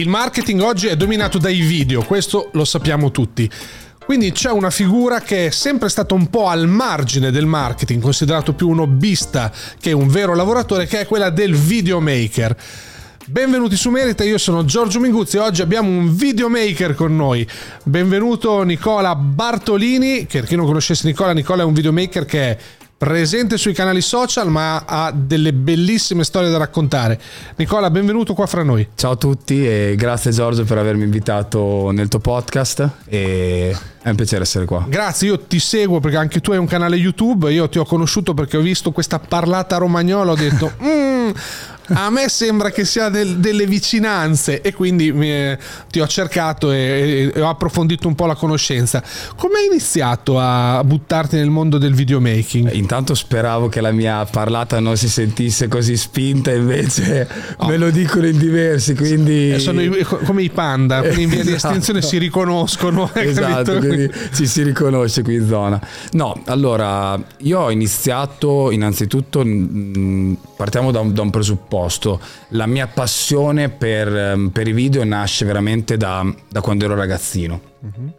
il marketing oggi è dominato dai video, questo lo sappiamo tutti. Quindi c'è una figura che è sempre stata un po' al margine del marketing, considerato più un hobbista che un vero lavoratore, che è quella del videomaker. Benvenuti su Merita, io sono Giorgio Minguzzi e oggi abbiamo un videomaker con noi. Benvenuto Nicola Bartolini, che per chi non conoscesse Nicola, Nicola è un videomaker che è presente sui canali social ma ha delle bellissime storie da raccontare. Nicola, benvenuto qua fra noi. Ciao a tutti e grazie Giorgio per avermi invitato nel tuo podcast e è un piacere essere qua. Grazie, io ti seguo perché anche tu hai un canale YouTube, io ti ho conosciuto perché ho visto questa parlata romagnola, ho detto mm, a me sembra che sia del, delle vicinanze e quindi mi, ti ho cercato e, e, ho approfondito un po' la conoscenza. Come hai iniziato a buttarti nel mondo del videomaking? Intanto speravo che la mia parlata non si sentisse così spinta, invece oh. me lo dicono in diversi, quindi... Eh, sono i, come i panda, in via di esatto. estinzione si riconoscono. Esatto, quindi ci si riconosce qui in zona. No, allora, io ho iniziato innanzitutto, partiamo da un, da un presupposto posto. La mia passione per, ehm, per i video nasce veramente da, da quando ero ragazzino. Uh-huh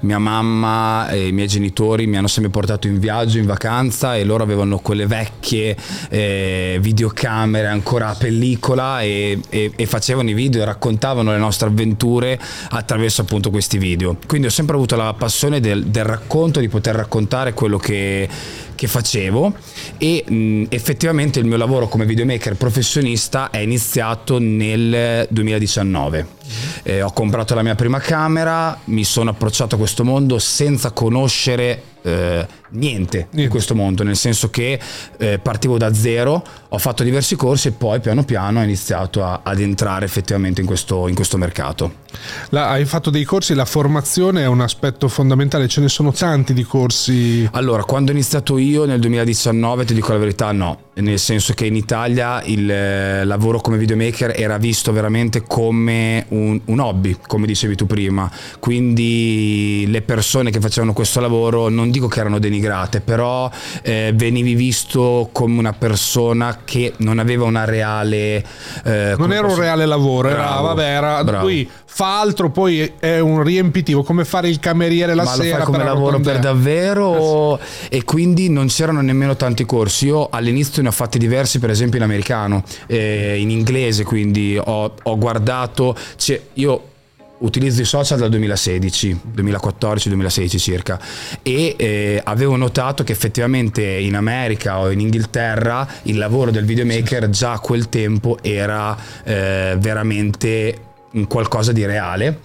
mia mamma e i miei genitori mi hanno sempre portato in viaggio, in vacanza e loro avevano quelle vecchie eh, videocamere ancora a pellicola e, e, e, facevano i video e raccontavano le nostre avventure attraverso appunto questi video. Quindi ho sempre avuto la passione del, del racconto, di poter raccontare quello che, che facevo e mh, effettivamente il mio lavoro come videomaker professionista è iniziato nel 2019. Eh, ho comprato la mia prima camera, mi sono approcciato a questo mondo senza conoscere eh, niente in questo mondo, nel senso che eh, partivo da zero, ho fatto diversi corsi e poi piano piano ho iniziato a, ad entrare effettivamente in questo, in questo mercato. La, hai fatto dei corsi, la formazione è un aspetto fondamentale, ce ne sono tanti di corsi. Allora, quando ho iniziato io nel 2019, ti dico la verità, no, nel senso che in Italia il eh, lavoro come videomaker era visto veramente come un, un hobby, come dicevi tu prima, quindi le persone che facevano questo lavoro non dico che erano denigrate, però eh, venivi visto come una persona che non aveva una reale... Eh, non era un reale lavoro, bravo, era, vabbè, era bravo. lui fa altro, poi è un riempitivo, come fare il cameriere la Ma sera. Ma come lavoro per davvero eh e quindi non c'erano nemmeno tanti corsi. Io all'inizio ne ho fatti diversi, per esempio in americano, eh, in inglese, quindi ho, ho guardato... Cioè, io utilizzo i social dal 2016, 2014-2016 circa e eh, avevo notato che effettivamente in America o in Inghilterra il lavoro del videomaker già a quel tempo era eh, veramente qualcosa di reale.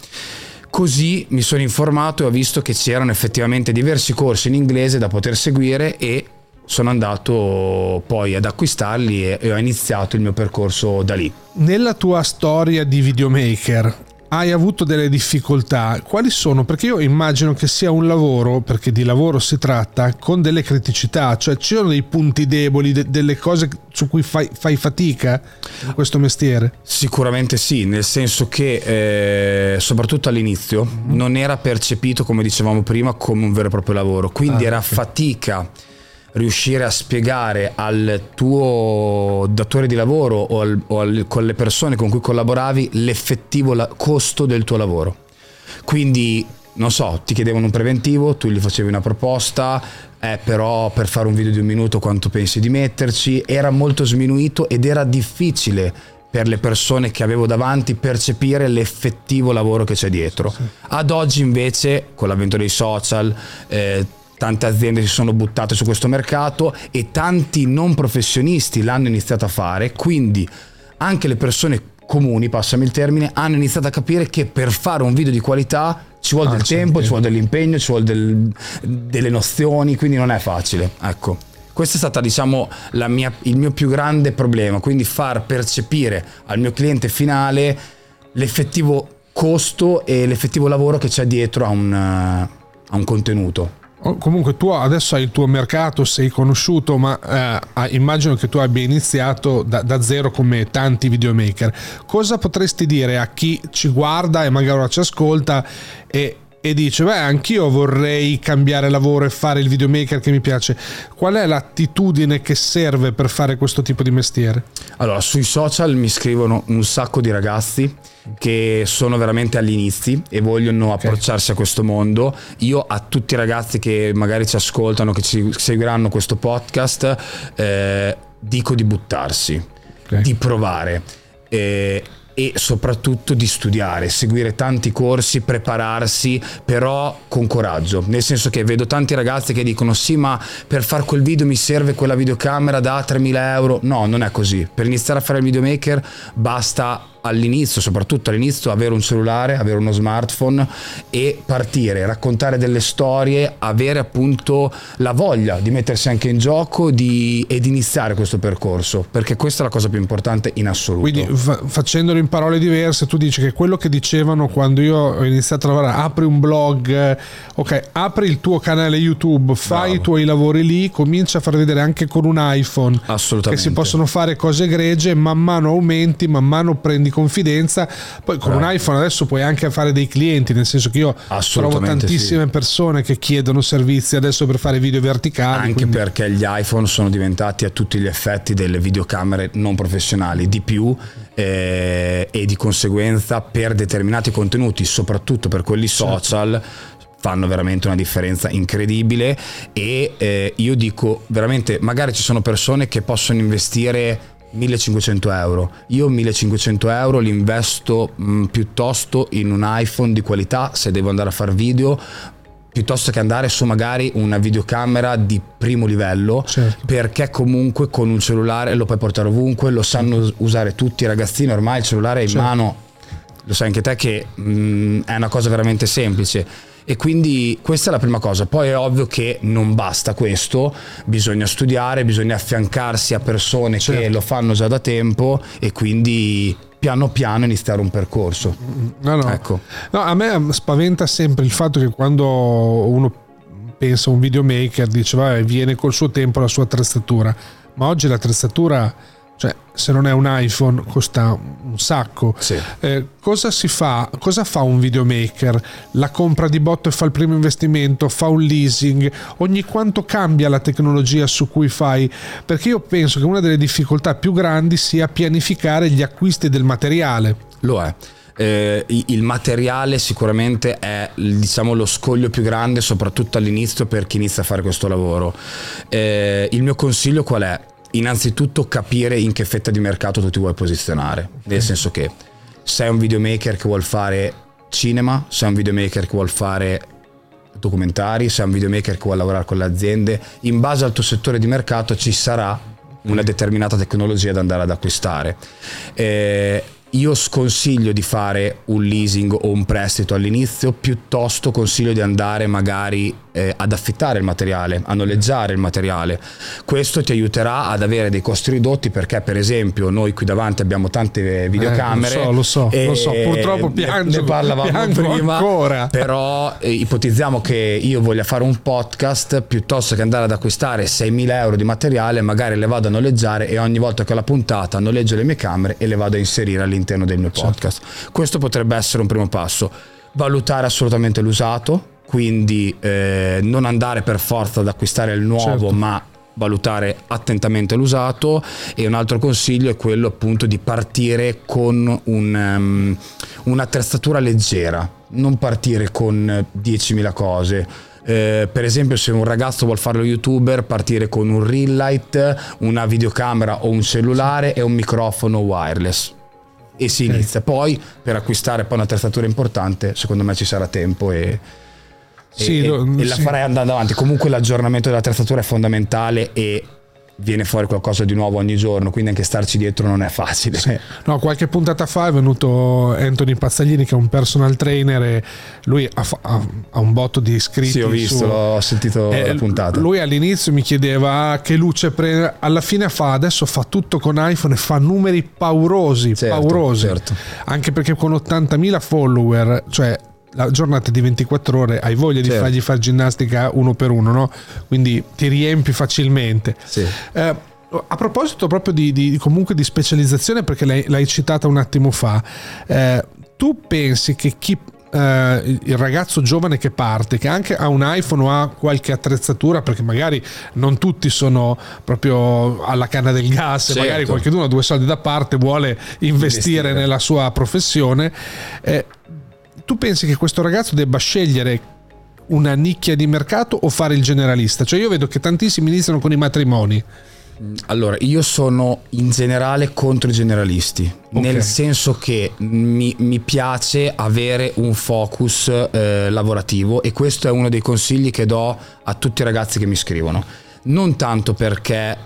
Così mi sono informato e ho visto che c'erano effettivamente diversi corsi in inglese da poter seguire e sono andato poi ad acquistarli e, e ho iniziato il mio percorso da lì. Nella tua storia di videomaker, hai avuto delle difficoltà, quali sono? Perché io immagino che sia un lavoro, perché di lavoro si tratta, con delle criticità, cioè ci sono dei punti deboli, de- delle cose su cui fai, fai, fatica in questo mestiere? Sicuramente sì, nel senso che eh, soprattutto all'inizio mm-hmm. non era percepito, come dicevamo prima, come un vero e proprio lavoro, quindi ah, era okay. fatica riuscire a spiegare al tuo datore di lavoro o, al, o al, con le persone con cui collaboravi l'effettivo la, costo del tuo lavoro. Quindi, non so, ti chiedevano un preventivo, tu gli facevi una proposta, eh, però per fare un video di un minuto quanto pensi di metterci? Era molto sminuito ed era difficile per le persone che avevo davanti percepire l'effettivo lavoro che c'è dietro. Ad oggi invece, con l'avvento dei social, eh, tante aziende si sono buttate su questo mercato e tanti non professionisti l'hanno iniziato a fare, quindi anche le persone comuni, passami il termine, hanno iniziato a capire che per fare un video di qualità ci vuole ah, del tempo, ci vuole dell'impegno, ci vuole del, delle nozioni, quindi non è facile. Ecco. Questo è stato diciamo, mia, il mio più grande problema, quindi far percepire al mio cliente finale l'effettivo costo e l'effettivo lavoro che c'è dietro a un, a un contenuto. Oh, comunque tu adesso hai il tuo mercato, sei conosciuto, ma eh, immagino che tu abbia iniziato da, da, zero come tanti videomaker. Cosa potresti dire a chi ci guarda e magari ora ci ascolta e e dice beh anch'io vorrei cambiare lavoro e fare il videomaker che mi piace qual è l'attitudine che serve per fare questo tipo di mestiere? Allora sui social mi scrivono un sacco di ragazzi che sono veramente agli inizi e vogliono okay. approcciarsi a questo mondo io a tutti i ragazzi che magari ci ascoltano che ci seguiranno questo podcast eh, dico di buttarsi okay. di provare eh, e soprattutto di studiare, seguire tanti corsi, prepararsi, però con coraggio. Nel senso che vedo tanti ragazzi che dicono sì, ma per fare quel video mi serve quella videocamera da 3.000 euro. No, non è così. Per iniziare a fare il videomaker basta all'inizio, soprattutto all'inizio, avere un cellulare, avere uno smartphone e partire, raccontare delle storie, avere appunto la voglia di mettersi anche in gioco di, ed iniziare questo percorso, perché questa è la cosa più importante in assoluto. Quindi fa- facendolo in parole diverse, tu dici che quello che dicevano quando io ho iniziato a lavorare, apri un blog, ok, apri il tuo canale YouTube, fai Bravo. i tuoi lavori lì, comincia a far vedere anche con un iPhone che si possono fare cose egregie, man mano aumenti, man mano prendi confidenza. Poi con Bravo. un iPhone adesso puoi anche fare dei clienti, nel senso che io trovo tantissime sì. persone che chiedono servizi adesso per fare video verticali. Anche quindi... perché gli iPhone sono diventati a tutti gli effetti delle videocamere non professionali di più eh, e di conseguenza per determinati contenuti, soprattutto per quelli certo. social, certo fanno veramente una differenza incredibile e eh, io dico veramente magari ci sono persone che possono investire 1500 euro. Io 1500 euro li investo mh, mm, piuttosto in un iPhone di qualità se devo andare a fare video piuttosto che andare su magari una videocamera di primo livello certo. perché comunque con un cellulare lo puoi portare ovunque lo sanno usare tutti i ragazzini ormai il cellulare è in certo. mano lo sai anche te che mh, mm, è una cosa veramente semplice e quindi questa è la prima cosa. Poi è ovvio che non basta questo, bisogna studiare, bisogna affiancarsi a persone certo. che lo fanno già da tempo e quindi piano piano iniziare un percorso. No, no. Ecco. no, a me spaventa sempre il fatto che quando uno pensa a un videomaker dice vabbè viene col suo tempo la sua attrezzatura, ma oggi l'attrezzatura cioè se non è un iPhone costa un sacco. Sì. Eh, cosa si fa? Cosa fa un videomaker? La compra di botto e fa il primo investimento, fa un leasing, ogni quanto cambia la tecnologia su cui fai? Perché io penso che una delle difficoltà più grandi sia pianificare gli acquisti del materiale. Lo è. Eh, il materiale sicuramente è diciamo, lo scoglio più grande soprattutto all'inizio per chi inizia a fare questo lavoro eh, il mio consiglio qual è? Innanzitutto capire in che fetta di mercato tu ti vuoi posizionare. Nel senso che sei un videomaker che vuol fare cinema, sei un videomaker che vuol fare documentari, sei un videomaker che vuole lavorare con le aziende, in base al tuo settore di mercato ci sarà una determinata tecnologia da andare ad acquistare. Eh, io sconsiglio di fare un leasing o un prestito all'inizio, piuttosto consiglio di andare magari eh, ad affittare il materiale, a noleggiare il materiale. Questo ti aiuterà ad avere dei costi ridotti perché per esempio noi qui davanti abbiamo tante videocamere. Eh, lo so, lo so, lo so, purtroppo piango, ne parlavamo prima, ancora. però eh, ipotizziamo che io voglia fare un podcast piuttosto che andare ad acquistare 6.000 euro di materiale, magari le vado a noleggiare e ogni volta che ho la puntata noleggio le mie camere e le vado a inserire all'interno del mio certo. podcast. Questo potrebbe essere un primo passo. Valutare assolutamente l'usato, quindi eh, non andare per forza ad acquistare il nuovo, certo. ma valutare attentamente l'usato e un altro consiglio è quello appunto di partire con un, um, un'attrezzatura leggera, non partire con 10.000 cose. Eh, per esempio se un ragazzo vuole fare lo youtuber partire con un ring light, una videocamera o un cellulare e un microfono wireless e si okay. inizia. Poi per acquistare poi un'attrezzatura importante, secondo me ci sarà tempo e, sì, e, lo, e, e la farei andando avanti. Comunque l'aggiornamento dell'attrezzatura è fondamentale e viene fuori qualcosa di nuovo ogni giorno, quindi anche starci dietro non è facile. Sì. No, qualche puntata fa è venuto Anthony Pazzaglini che è un personal trainer e lui ha, ha, ha un botto di iscritti. Sì, ho visto, su, ho sentito la puntata. Lui all'inizio mi chiedeva che luce prende, alla fine fa, adesso fa tutto con iPhone e fa numeri paurosi, certo, paurosi. Certo. Anche perché con 80.000 follower, cioè la giornata di 24 ore hai voglia certo. di fargli fare ginnastica uno per uno, no? Quindi ti riempi facilmente. Sì. Eh, a proposito proprio di, di, comunque di specializzazione, perché l'hai, l'hai citata un attimo fa, eh, tu pensi che chi eh, il ragazzo giovane che parte, che anche ha un iPhone o ha qualche attrezzatura, perché magari non tutti sono proprio alla canna del gas, certo. magari qualcuno ha due soldi da parte, vuole investire, investire. nella sua professione. Eh, tu pensi che questo ragazzo debba scegliere una nicchia di mercato o fare il generalista? Cioè io vedo che tantissimi iniziano con i matrimoni. Allora, io sono in generale contro i generalisti, okay. nel senso che mi, mi, piace avere un focus eh, lavorativo e questo è uno dei consigli che do a tutti i ragazzi che mi scrivono. Non tanto perché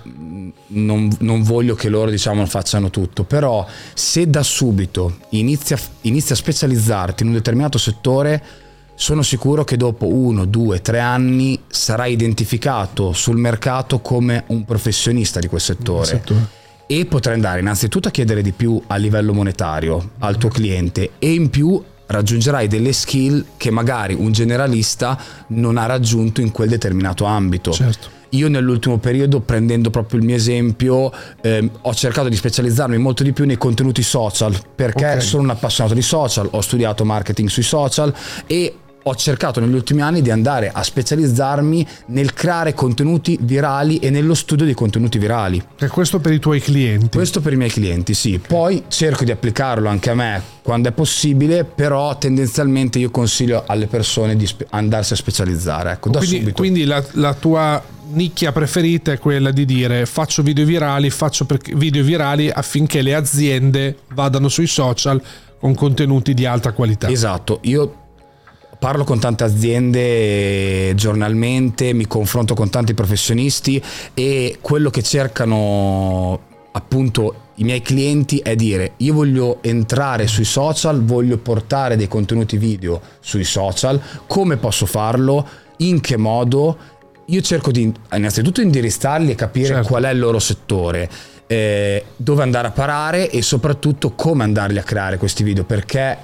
non, non voglio che loro diciamo facciano tutto, però se da subito inizia, inizia a specializzarti in un determinato settore, sono sicuro che dopo uno, due, tre anni sarai identificato sul mercato come un professionista di quel settore. settore. E potrai andare innanzitutto a chiedere di più a livello monetario al tuo cliente e in più raggiungerai delle skill che magari un generalista non ha raggiunto in quel determinato ambito. Certo. Io nell'ultimo periodo, prendendo proprio il mio esempio, ehm, ho cercato di specializzarmi molto di più nei contenuti social, perché okay. sono un appassionato di social, ho studiato marketing sui social e ho cercato negli ultimi anni di andare a specializzarmi nel creare contenuti virali e nello studio dei contenuti virali. E questo per i tuoi clienti? Questo per i miei clienti, sì. Poi cerco di applicarlo anche a me quando è possibile, però tendenzialmente io consiglio alle persone di spe- andarsi a specializzare. Ecco, da quindi, subito. Quindi la, la tua nicchia preferita è quella di dire faccio video virali, faccio video virali affinché le aziende vadano sui social con contenuti di alta qualità. Esatto, io parlo con tante aziende giornalmente, mi confronto con tanti professionisti e quello che cercano appunto i miei clienti è dire io voglio entrare sui social, voglio portare dei contenuti video sui social, come posso farlo, in che modo, io cerco di innanzitutto indirizzarli e capire certo. qual è il loro settore. Eh, dove andare a parare e soprattutto come andarli a creare questi video perché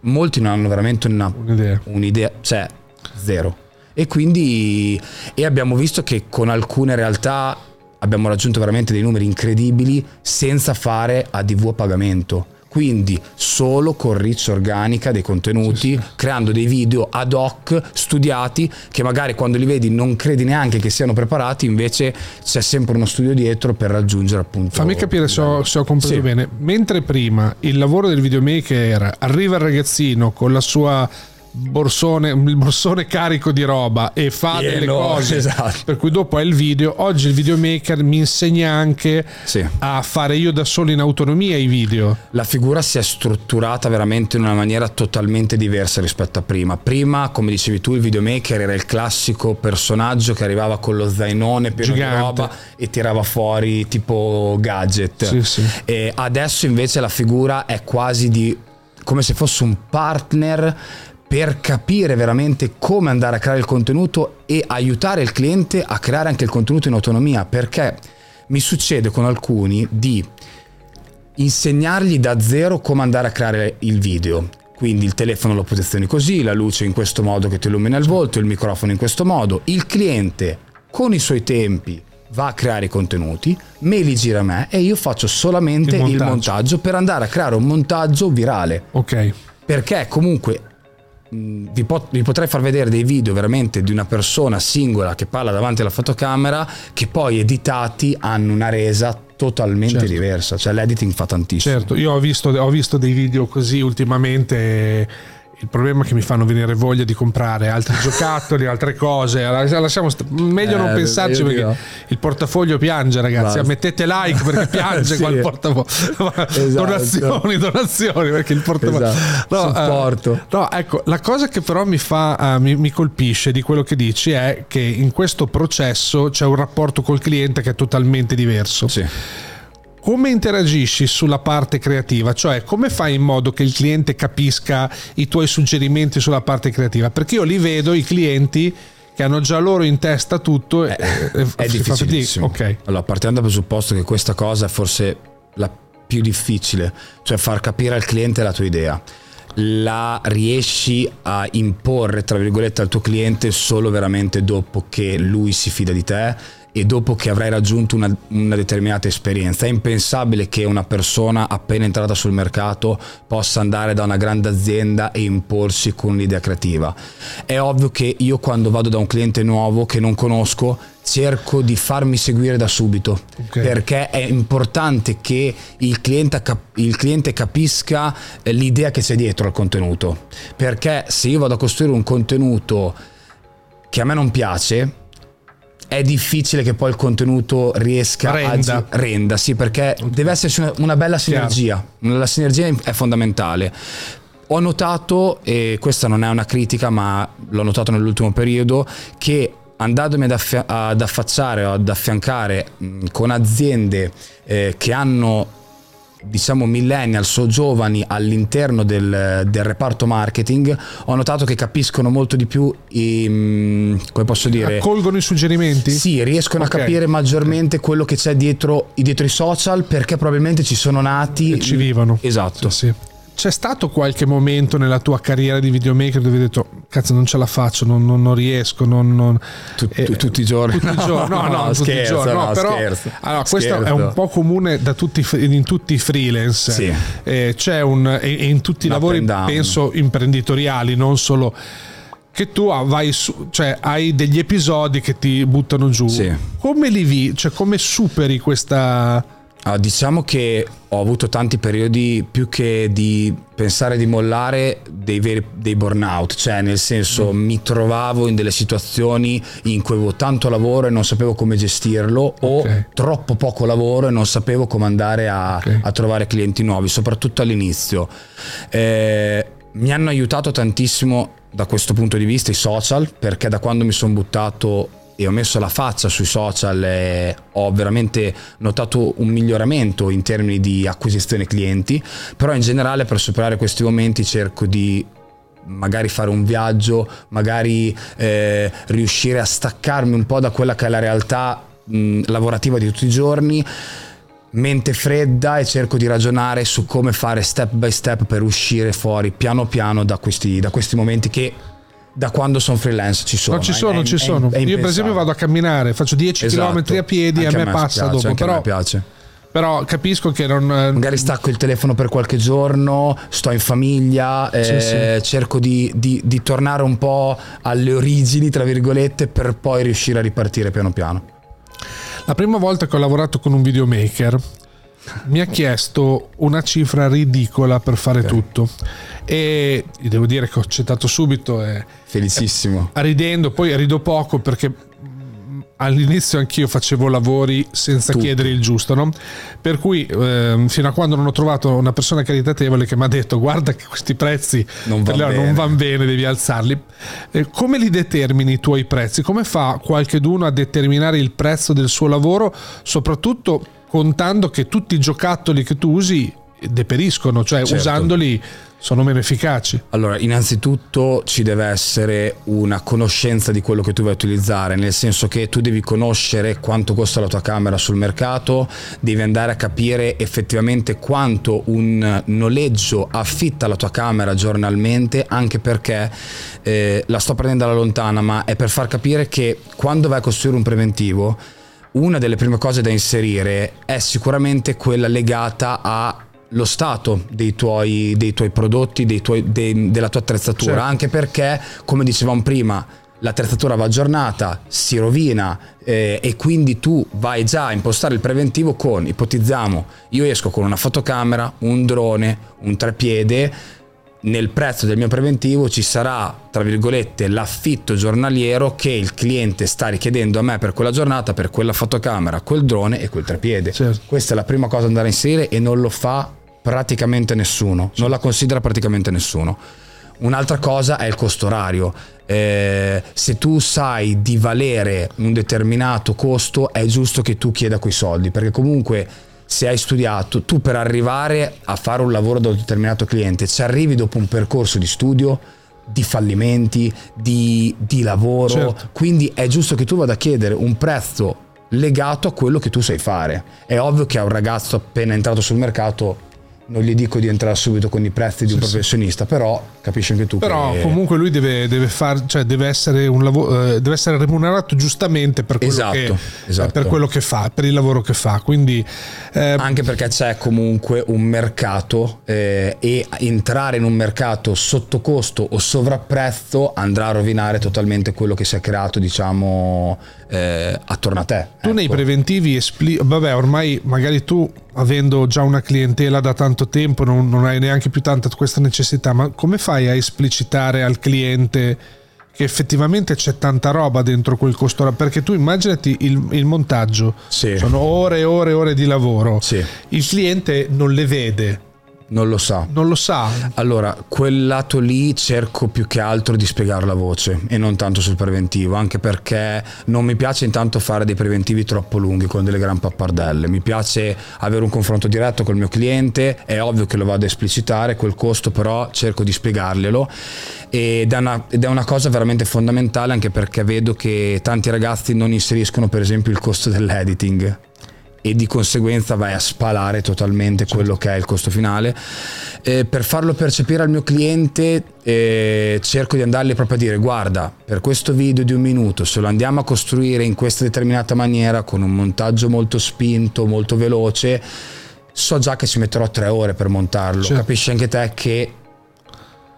molti non hanno veramente una, un'idea. un'idea, cioè zero. E quindi e abbiamo visto che con alcune realtà abbiamo raggiunto veramente dei numeri incredibili senza fare ADV a pagamento quindi solo con riccia organica dei contenuti, sì, sì. creando dei video ad hoc, studiati, che magari quando li vedi non credi neanche che siano preparati, invece c'è sempre uno studio dietro per raggiungere appunto... Fammi capire se ho, se ho compreso sì. bene, mentre prima il lavoro del videomaker era arriva il ragazzino con la sua borsone, il borsone carico di roba e fa Pieno, delle cose esatto. per cui dopo è il video oggi il videomaker mi insegna anche sì. a fare io da solo in autonomia i video la figura si è strutturata veramente in una maniera totalmente diversa rispetto a prima prima come dicevi tu il videomaker era il classico personaggio che arrivava con lo zainone pieno Gigante. di roba e tirava fuori tipo gadget sì, sì. e adesso invece la figura è quasi di come se fosse un partner per capire veramente come andare a creare il contenuto e aiutare il cliente a creare anche il contenuto in autonomia, perché mi succede con alcuni di insegnargli da zero come andare a creare il video. Quindi il telefono lo posizioni così, la luce in questo modo che ti illumina il volto, il microfono in questo modo. Il cliente con i suoi tempi va a creare i contenuti, me li gira a me e io faccio solamente il montaggio, il montaggio per andare a creare un montaggio virale. Ok. Perché comunque vi, pot- vi, potrei far vedere dei video veramente di una persona singola che parla davanti alla fotocamera che poi editati hanno una resa totalmente certo. diversa, cioè l'editing fa tantissimo. Certo, io ho visto, ho visto dei video così ultimamente il problema è che mi fanno venire voglia di comprare altri giocattoli, altre cose. Lasciamo st- meglio eh, non pensarci perché dico. il portafoglio piange, ragazzi. Basta. Mettete like perché piange sì. qua il portafoglio. esatto. Donazioni, donazioni perché il portafoglio. Esatto. No, Supporto. Uh, no, ecco, la cosa che però mi fa, uh, mi, mi colpisce di quello che dici è che in questo processo c'è un rapporto col cliente che è totalmente diverso. Sì come interagisci sulla parte creativa? Cioè, come fai in modo che il cliente capisca i tuoi suggerimenti sulla parte creativa? Perché io li vedo, i clienti che hanno già loro in testa tutto. Eh, e, è difficilissimo. Ok. Allora, partendo dal presupposto che questa cosa è forse la più difficile, cioè far capire al cliente la tua idea la riesci a imporre, tra virgolette, al tuo cliente solo veramente dopo che lui si fida di te e dopo che avrai raggiunto una, una, determinata esperienza. È impensabile che una persona appena entrata sul mercato possa andare da una grande azienda e imporsi con un'idea creativa. È ovvio che io quando vado da un cliente nuovo che non conosco cerco di farmi seguire da subito okay. perché è importante che il cliente, il cliente capisca eh, l'idea che c'è dietro al contenuto perché se io vado a costruire un contenuto che a me non piace è difficile che poi il contenuto riesca renda. a renda, sì, perché deve esserci una, bella sinergia. Chiaro. La sinergia è fondamentale. Ho notato, e questa non è una critica, ma l'ho notato nell'ultimo periodo, che andandomi ad, affia- ad affacciare o ad affiancare con aziende eh, che hanno diciamo millennials o giovani all'interno del, del, reparto marketing ho notato che capiscono molto di più i, mm, come posso dire accolgono i suggerimenti? sì riescono okay. a capire maggiormente okay. quello che c'è dietro, dietro, i social perché probabilmente ci sono nati e ci vivono esatto sì, sì c'è stato qualche momento nella tua carriera di videomaker dove hai detto cazzo non ce la faccio, non, non, non riesco, non, non tu, tu, eh, tutti i giorni? Tutti i giorni, no, no, no, no tutti scherzo, i giorni, no, però scherzo, allora, questo scherzo. è un po' comune tutti, in tutti i freelance, sì. eh, c'è un, e in tutti i lavori penso imprenditoriali, non solo che tu vai su, cioè hai degli episodi che ti buttano giù. Sì. Come li vi, cioè come superi questa Uh, diciamo che ho avuto tanti periodi più che di pensare di mollare dei, veri, dei burnout, cioè nel senso mm. mi trovavo in delle situazioni in cui avevo tanto lavoro e non sapevo come gestirlo okay. o troppo poco lavoro e non sapevo come andare a, okay. a trovare clienti nuovi, soprattutto all'inizio. Eh, mi hanno aiutato tantissimo da questo punto di vista i social perché da quando mi sono buttato e ho messo la faccia sui social e ho veramente notato un miglioramento in termini di acquisizione clienti, però in generale per superare questi momenti cerco di magari fare un viaggio, magari eh, riuscire a staccarmi un po' da quella che è la realtà mh, lavorativa di tutti i giorni mente fredda e cerco di ragionare su come fare step by step per uscire fuori piano piano da questi, da questi momenti che da quando sono freelance ci sono. No, ci sono, è, ci è, sono. È, Io per esempio vado a camminare, faccio 10 esatto. km a piedi anche e a me, me passa piace, dopo. Però, piace. però capisco che non... Eh, Magari stacco il telefono per qualche giorno, sto in famiglia, sì, eh, sì. cerco di, di, di tornare un po' alle origini, tra virgolette, per poi riuscire a ripartire piano piano. La prima volta che ho lavorato con un videomaker mi ha chiesto una cifra ridicola per fare okay. tutto e devo dire che ho accettato subito e felicissimo e, ridendo poi rido poco perché all'inizio anch'io facevo lavori senza Tutto. chiedere il giusto, no? Per cui eh, fino a quando non ho trovato una persona caritatevole che mi ha detto guarda che questi prezzi non, van bene. non vanno bene, devi alzarli. Eh, come li determini i tuoi prezzi? Come fa qualcheduno a determinare il prezzo del suo lavoro, soprattutto contando che tutti i giocattoli che tu usi deperiscono, cioè certo. usandoli sono meno efficaci? Allora, innanzitutto ci deve essere una conoscenza di quello che tu vai a utilizzare, nel senso che tu devi conoscere quanto costa la tua camera sul mercato, devi andare a capire effettivamente quanto un noleggio affitta la tua camera giornalmente, anche perché eh, la sto prendendo alla lontana, ma è per far capire che quando vai a costruire un preventivo, una delle prime cose da inserire è sicuramente quella legata a lo stato dei tuoi, dei tuoi prodotti, dei tuoi, dei, della tua attrezzatura, certo. anche perché, come dicevamo prima, l'attrezzatura va aggiornata, si rovina eh, e quindi tu vai già a impostare il preventivo con, ipotizziamo, io esco con una fotocamera, un drone, un trepiede, nel prezzo del mio preventivo ci sarà, tra virgolette, l'affitto giornaliero che il cliente sta richiedendo a me per quella giornata, per quella fotocamera, quel drone e quel trepiede. Certo. Questa è la prima cosa da andare a inserire e non lo fa praticamente nessuno, non la considera praticamente nessuno. Un'altra cosa è il costo orario. Eh, se tu sai di valere un determinato costo, è giusto che tu chieda quei soldi, perché comunque se hai studiato, tu per arrivare a fare un lavoro da un determinato cliente, ci arrivi dopo un percorso di studio, di fallimenti, di, di lavoro, certo. quindi è giusto che tu vada a chiedere un prezzo legato a quello che tu sai fare. È ovvio che a un ragazzo appena entrato sul mercato non gli dico di entrare subito con i prezzi di un sì, professionista, sì. però capisci anche tu. Però che... comunque lui deve, deve, far, cioè deve, essere lavoro, eh, deve, essere remunerato giustamente per quello, esatto, che, esatto. per quello, che, fa, per il lavoro che fa. Quindi, eh... Anche perché c'è comunque un mercato eh, e entrare in un mercato sotto costo o sovrapprezzo andrà a rovinare totalmente quello che si è creato, diciamo, eh, attorno a te. Tu ecco. nei preventivi, espli- vabbè, ormai magari tu avendo già una clientela da tanto tempo non, non hai neanche più tanta questa necessità, ma come fai a esplicitare al cliente che effettivamente c'è tanta roba dentro quel costo perché tu immaginati il, il montaggio sì. sono ore e ore e ore di lavoro sì. il cliente non le vede non lo sa. Non lo sa. Allora, quel lato lì cerco più che altro di spiegare la voce e non tanto sul preventivo, anche perché non mi piace intanto fare dei preventivi troppo lunghi con delle gran pappardelle. Mi piace avere un confronto diretto col mio cliente, è ovvio che lo vado a esplicitare, quel costo però cerco di spiegarglielo ed è, una, ed è una cosa veramente fondamentale anche perché vedo che tanti ragazzi non inseriscono per esempio il costo dell'editing e di conseguenza vai a spalare totalmente certo. quello che è il costo finale. Eh, per farlo percepire al mio cliente eh, cerco di andargli proprio a dire guarda per questo video di un minuto se lo andiamo a costruire in questa determinata maniera con un montaggio molto spinto, molto veloce, so già che ci metterò tre ore per montarlo. Certo. Capisci anche te che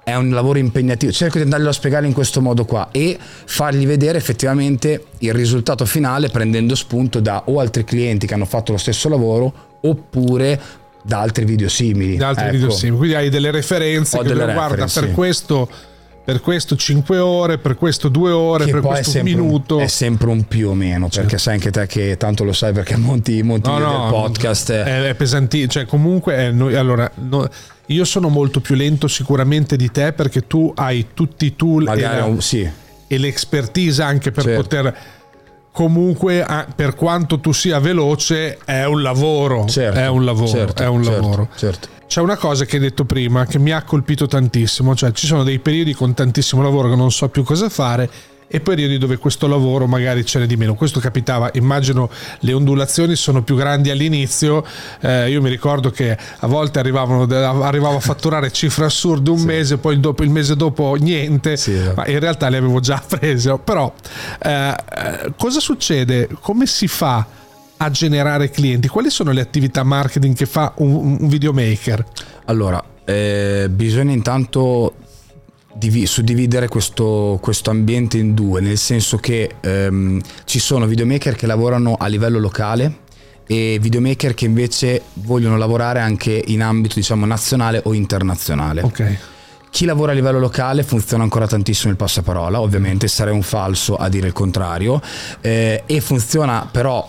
è un lavoro impegnativo. Cerco di andarglielo a spiegare in questo modo qua e fargli vedere effettivamente il risultato finale prendendo spunto da o altri clienti che hanno fatto lo stesso lavoro oppure da altri video simili. Da altri ecco. video simili. Quindi hai delle referenze Ho che delle guarda sì. per questo per questo 5 ore, per questo 2 ore, che per questo un minuto. È sempre un più o meno, certo. perché sai anche te che tanto lo sai perché monti, monti no, no, podcast. È, è pesantissimo, cioè comunque è noi, allora, no, io sono molto più lento sicuramente di te perché tu hai tutti i tool e, la, sì. e l'expertise anche per certo. poter comunque per quanto tu sia veloce è un lavoro certo, è un lavoro certo, è un certo, lavoro certo. c'è una cosa che hai detto prima che mi ha colpito tantissimo cioè ci sono dei periodi con tantissimo lavoro che non so più cosa fare e periodi dove questo lavoro magari ce n'è di meno. Questo capitava, immagino le ondulazioni sono più grandi all'inizio, eh, io mi ricordo che a volte arrivavano, arrivavo a fatturare cifre assurde un sì. mese, poi dopo, il mese dopo niente, sì, ma in realtà le avevo già prese. Però eh, cosa succede? Come si fa? a generare clienti? Quali sono le attività marketing che fa un, un videomaker? Allora, eh, bisogna intanto suddividere questo, questo, ambiente in due, nel senso che ehm, ci sono videomaker che lavorano a livello locale e videomaker che invece vogliono lavorare anche in ambito diciamo nazionale o internazionale. Ok. Chi lavora a livello locale funziona ancora tantissimo il passaparola, ovviamente sarei un falso a dire il contrario, eh, e funziona però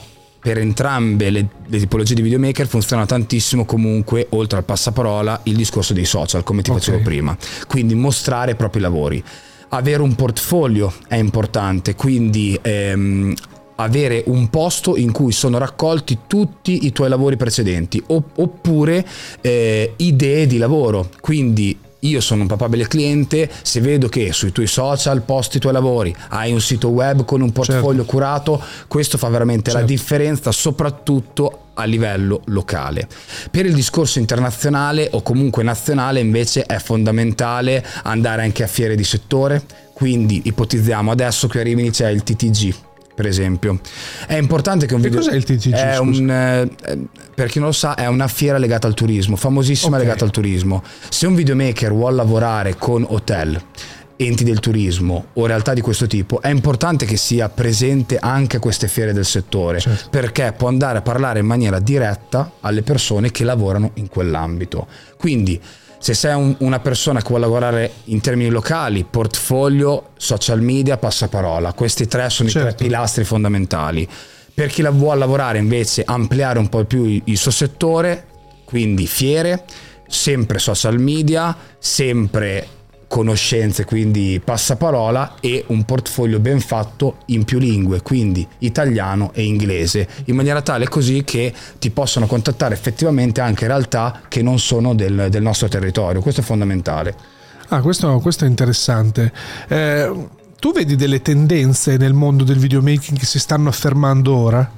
per entrambe le, le, tipologie di videomaker funziona tantissimo comunque, oltre al passaparola, il discorso dei social, come ti okay. facevo prima. Quindi mostrare i propri lavori. Avere un portfolio è importante, quindi ehm, avere un posto in cui sono raccolti tutti i tuoi lavori precedenti oppure eh, idee di lavoro. Quindi io sono un papabile cliente, se vedo che sui tuoi social posti i tuoi lavori, hai un sito web con un portfolio certo. curato, questo fa veramente certo. la differenza soprattutto a livello locale. Per il discorso internazionale o comunque nazionale invece è fondamentale andare anche a fiere di settore, quindi ipotizziamo adesso qui a Rimini c'è il TTG, per esempio. È importante che un video... Che cos'è il TTG? È un, eh, per chi non lo sa, è una fiera legata al turismo, famosissima okay. legata al turismo. Se un videomaker vuole lavorare con hotel, enti del turismo o realtà di questo tipo, è importante che sia presente anche a queste fiere del settore, certo. perché può andare a parlare in maniera diretta alle persone che lavorano in quell'ambito. Quindi se sei un, una persona che vuole lavorare in termini locali, portfolio, social media, passaparola, questi tre sono certo. i tre certo. pilastri fondamentali. Per chi la vuole lavorare invece, ampliare un po' più il, il suo settore, quindi fiere, sempre social media, sempre conoscenze, quindi passaparola e un portfolio ben fatto in più lingue, quindi italiano e inglese, in maniera tale così che ti possano contattare effettivamente anche realtà che non sono del, del nostro territorio. Questo è fondamentale. Ah, questo, questo è interessante. Eh, tu vedi delle tendenze nel mondo del videomaking che si stanno affermando ora?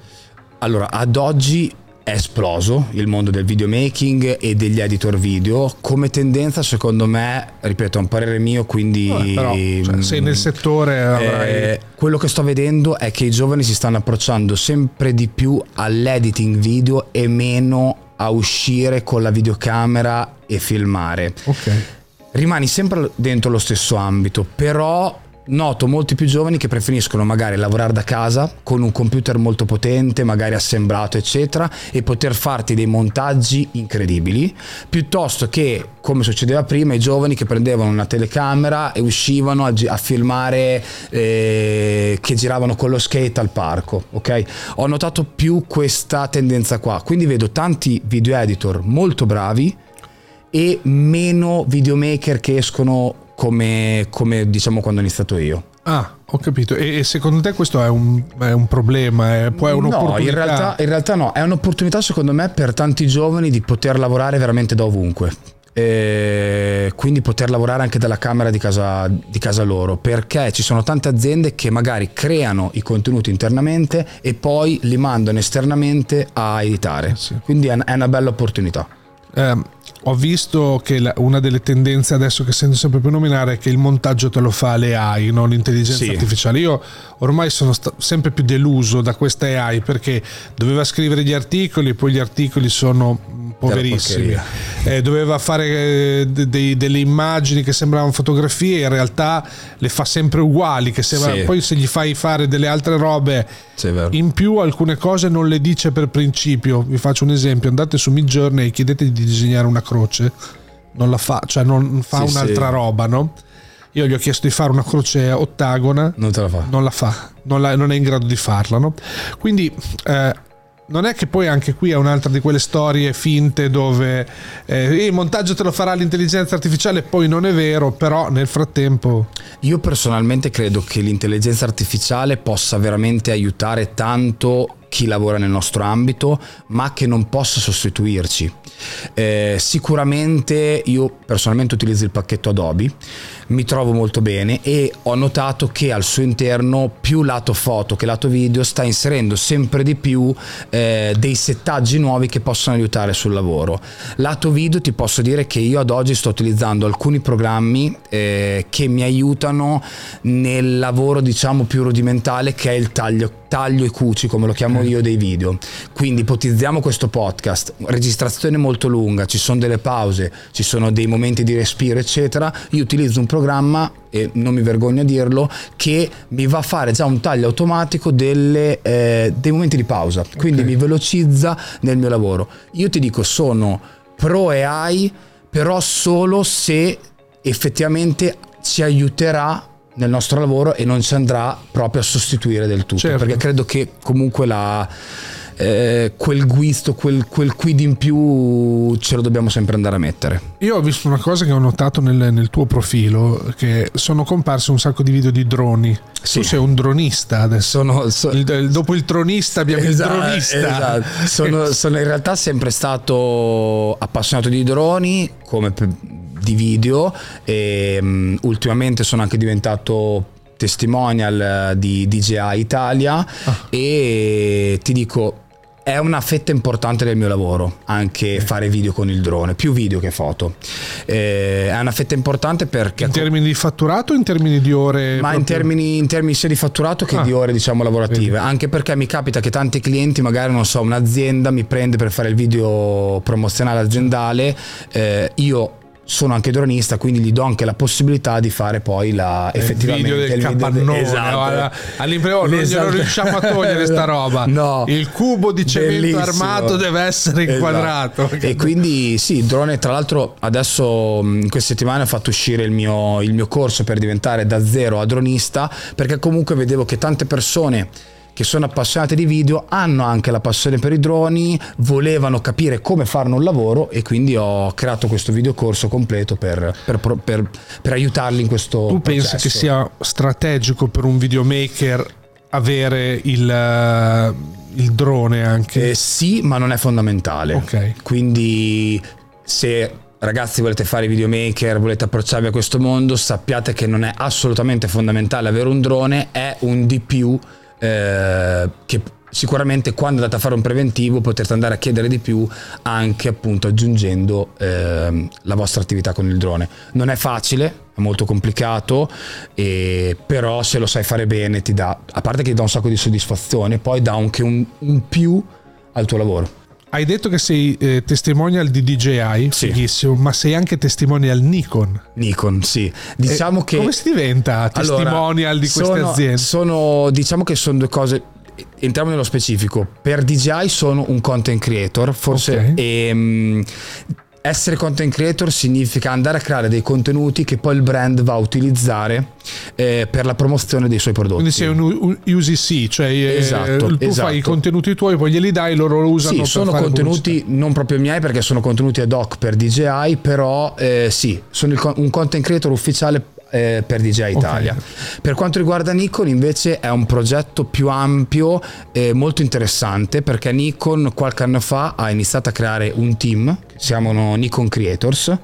Allora, ad oggi è esploso il mondo del videomaking e degli editor video. Come tendenza, secondo me, ripeto, è un parere mio, quindi... Vabbè, però, cioè, sei nel settore, avrai... Eh, quello che sto vedendo è che i giovani si stanno approcciando sempre di più all'editing video e meno a uscire con la videocamera e filmare. Ok. Rimani sempre dentro lo stesso ambito, però noto molti più giovani che preferiscono magari lavorare da casa con un computer molto potente, magari assemblato, eccetera, e poter farti dei montaggi incredibili, piuttosto che, come succedeva prima, i giovani che prendevano una telecamera e uscivano a, gi- a filmare eh, che giravano con lo skate al parco, ok? Ho notato più questa tendenza qua, quindi vedo tanti video editor molto bravi e meno videomaker che escono come, come diciamo quando ho iniziato io. Ah, ho capito. E, secondo te questo è un, è un problema? È, poi è un'opportunità? No, in realtà, in realtà no, è un'opportunità secondo me per tanti giovani di poter lavorare veramente da ovunque. E quindi poter lavorare anche dalla camera di casa, di casa, loro perché ci sono tante aziende che magari creano i contenuti internamente e poi li mandano esternamente a editare sì. quindi è una bella opportunità eh, ho visto che la, una delle tendenze adesso che sento sempre più nominare è che il montaggio te lo fa le AI, non l'intelligenza sì. artificiale. Io ormai sono sta- sempre più deluso da questa AI perché doveva scrivere gli articoli, poi gli articoli sono poverissimi. Eh, doveva fare eh, de- delle immagini che sembravano fotografie, in realtà le fa sempre uguali. Sembra... Sì. Poi se gli fai fare delle altre robe sì, in più, alcune cose non le dice per principio. Vi faccio un esempio: andate su Midjourney e chiedete di disegnare una croce, non la fa, cioè non fa sì, un'altra roba, no? Io gli ho chiesto di fare una croce ottagona. Non te la fa. Non la fa, non, la, non è in grado di farla. No? Quindi eh, non è che poi anche qui è un'altra di quelle storie finte dove eh, il montaggio te lo farà l'intelligenza artificiale, poi non è vero, però nel frattempo... Io personalmente credo che l'intelligenza artificiale possa veramente aiutare tanto chi lavora nel nostro ambito, ma che non possa sostituirci. Eh, sicuramente io personalmente utilizzo il pacchetto Adobe, mi trovo molto bene e ho notato che al suo interno più lato foto che lato video sta inserendo sempre di più eh, dei settaggi nuovi che possono aiutare sul lavoro. Lato video ti posso dire che io ad oggi sto utilizzando alcuni programmi eh, che mi aiutano nel lavoro diciamo più rudimentale che è il taglio taglio e cuci come lo chiamo io dei video. Quindi ipotizziamo questo podcast. Registrazione molto lunga ci sono delle pause ci sono dei momenti di respiro eccetera. Io utilizzo un programma e non mi vergogno a dirlo che mi va a fare già un taglio automatico delle, eh, dei momenti di pausa. Quindi okay. mi velocizza nel mio lavoro. Io ti dico sono pro AI però solo se effettivamente ci aiuterà nel nostro lavoro e non ci andrà proprio a sostituire del tutto certo. perché credo che comunque la, eh, quel guisto, quel, quel, quid in più ce lo dobbiamo sempre andare a mettere. Io ho visto una cosa che ho notato nel, nel tuo profilo, che sono comparsi un sacco di video di droni. Sì. Tu sei un dronista adesso. Sono, so, il, dopo il tronista abbiamo esatto, il dronista. Esatto. Sono, sono in realtà sempre stato appassionato di droni come di video e um, ultimamente sono anche diventato testimonial di DJI Italia ah. e ti dico è una fetta importante del mio lavoro anche fare video con il drone, più video che foto. Eh, è una fetta importante perché... In termini di fatturato o in termini di ore? Ma proprio... in, termini, in termini, sia di fatturato che ah, di ore diciamo lavorative. Vedi. Anche perché mi capita che tanti clienti, magari non so, un'azienda mi prende per fare il video promozionale aziendale, eh, io sono anche dronista, quindi gli do anche la possibilità di fare poi la, effettivamente il video del il capannone. Esatto. All'impresa non esatto. non riusciamo a togliere sta roba. No. Il cubo di cemento Bellissimo. armato deve essere esatto. inquadrato. Esatto. E quindi sì, drone, tra l'altro adesso in queste settimane ho fatto uscire il mio, il mio corso per diventare da zero a dronista, perché comunque vedevo che tante persone che sono appassionati di video hanno anche la passione per i droni, volevano capire come farne un lavoro e quindi ho creato questo videocorso completo per, per, per, per aiutarli in questo tu processo. pensi che sia strategico per un videomaker avere il, il drone anche? Eh, sì, ma non è fondamentale. Okay. Quindi se ragazzi volete fare videomaker, volete approcciarvi a questo mondo, sappiate che non è assolutamente fondamentale avere un drone, è un di più eh, che sicuramente quando andate a fare un preventivo potrete andare a chiedere di più anche appunto aggiungendo ehm, la vostra attività con il drone. Non è facile, è molto complicato, e, però se lo sai fare bene ti dà, a parte che ti dà un sacco di soddisfazione, poi dà anche un, un più al tuo lavoro. Hai detto che sei eh, testimonial di DJI, sì. fighissimo, ma sei anche testimonial Nikon. Nikon, sì. Diciamo e che... Come si diventa testimonial allora, di queste sono, aziende? Sono, diciamo che sono due cose entriamo nello specifico. Per DJI sono un content creator, forse okay. e, um, essere content creator significa andare a creare dei contenuti che poi il brand va a utilizzare eh, per la promozione dei suoi prodotti. Quindi sei un UCC, cioè eh, esatto, tu esatto. fai i contenuti tuoi, poi glieli dai, loro lo usano. Sì, sono contenuti pubblicità. non proprio miei perché sono contenuti ad hoc per DJI, però eh, sì, sono il, un content creator ufficiale eh, per DJ Italia. Okay. Per quanto riguarda Nikon invece è un progetto più ampio e molto interessante perché Nikon qualche anno fa ha iniziato a creare un team, siamo Nikon Creators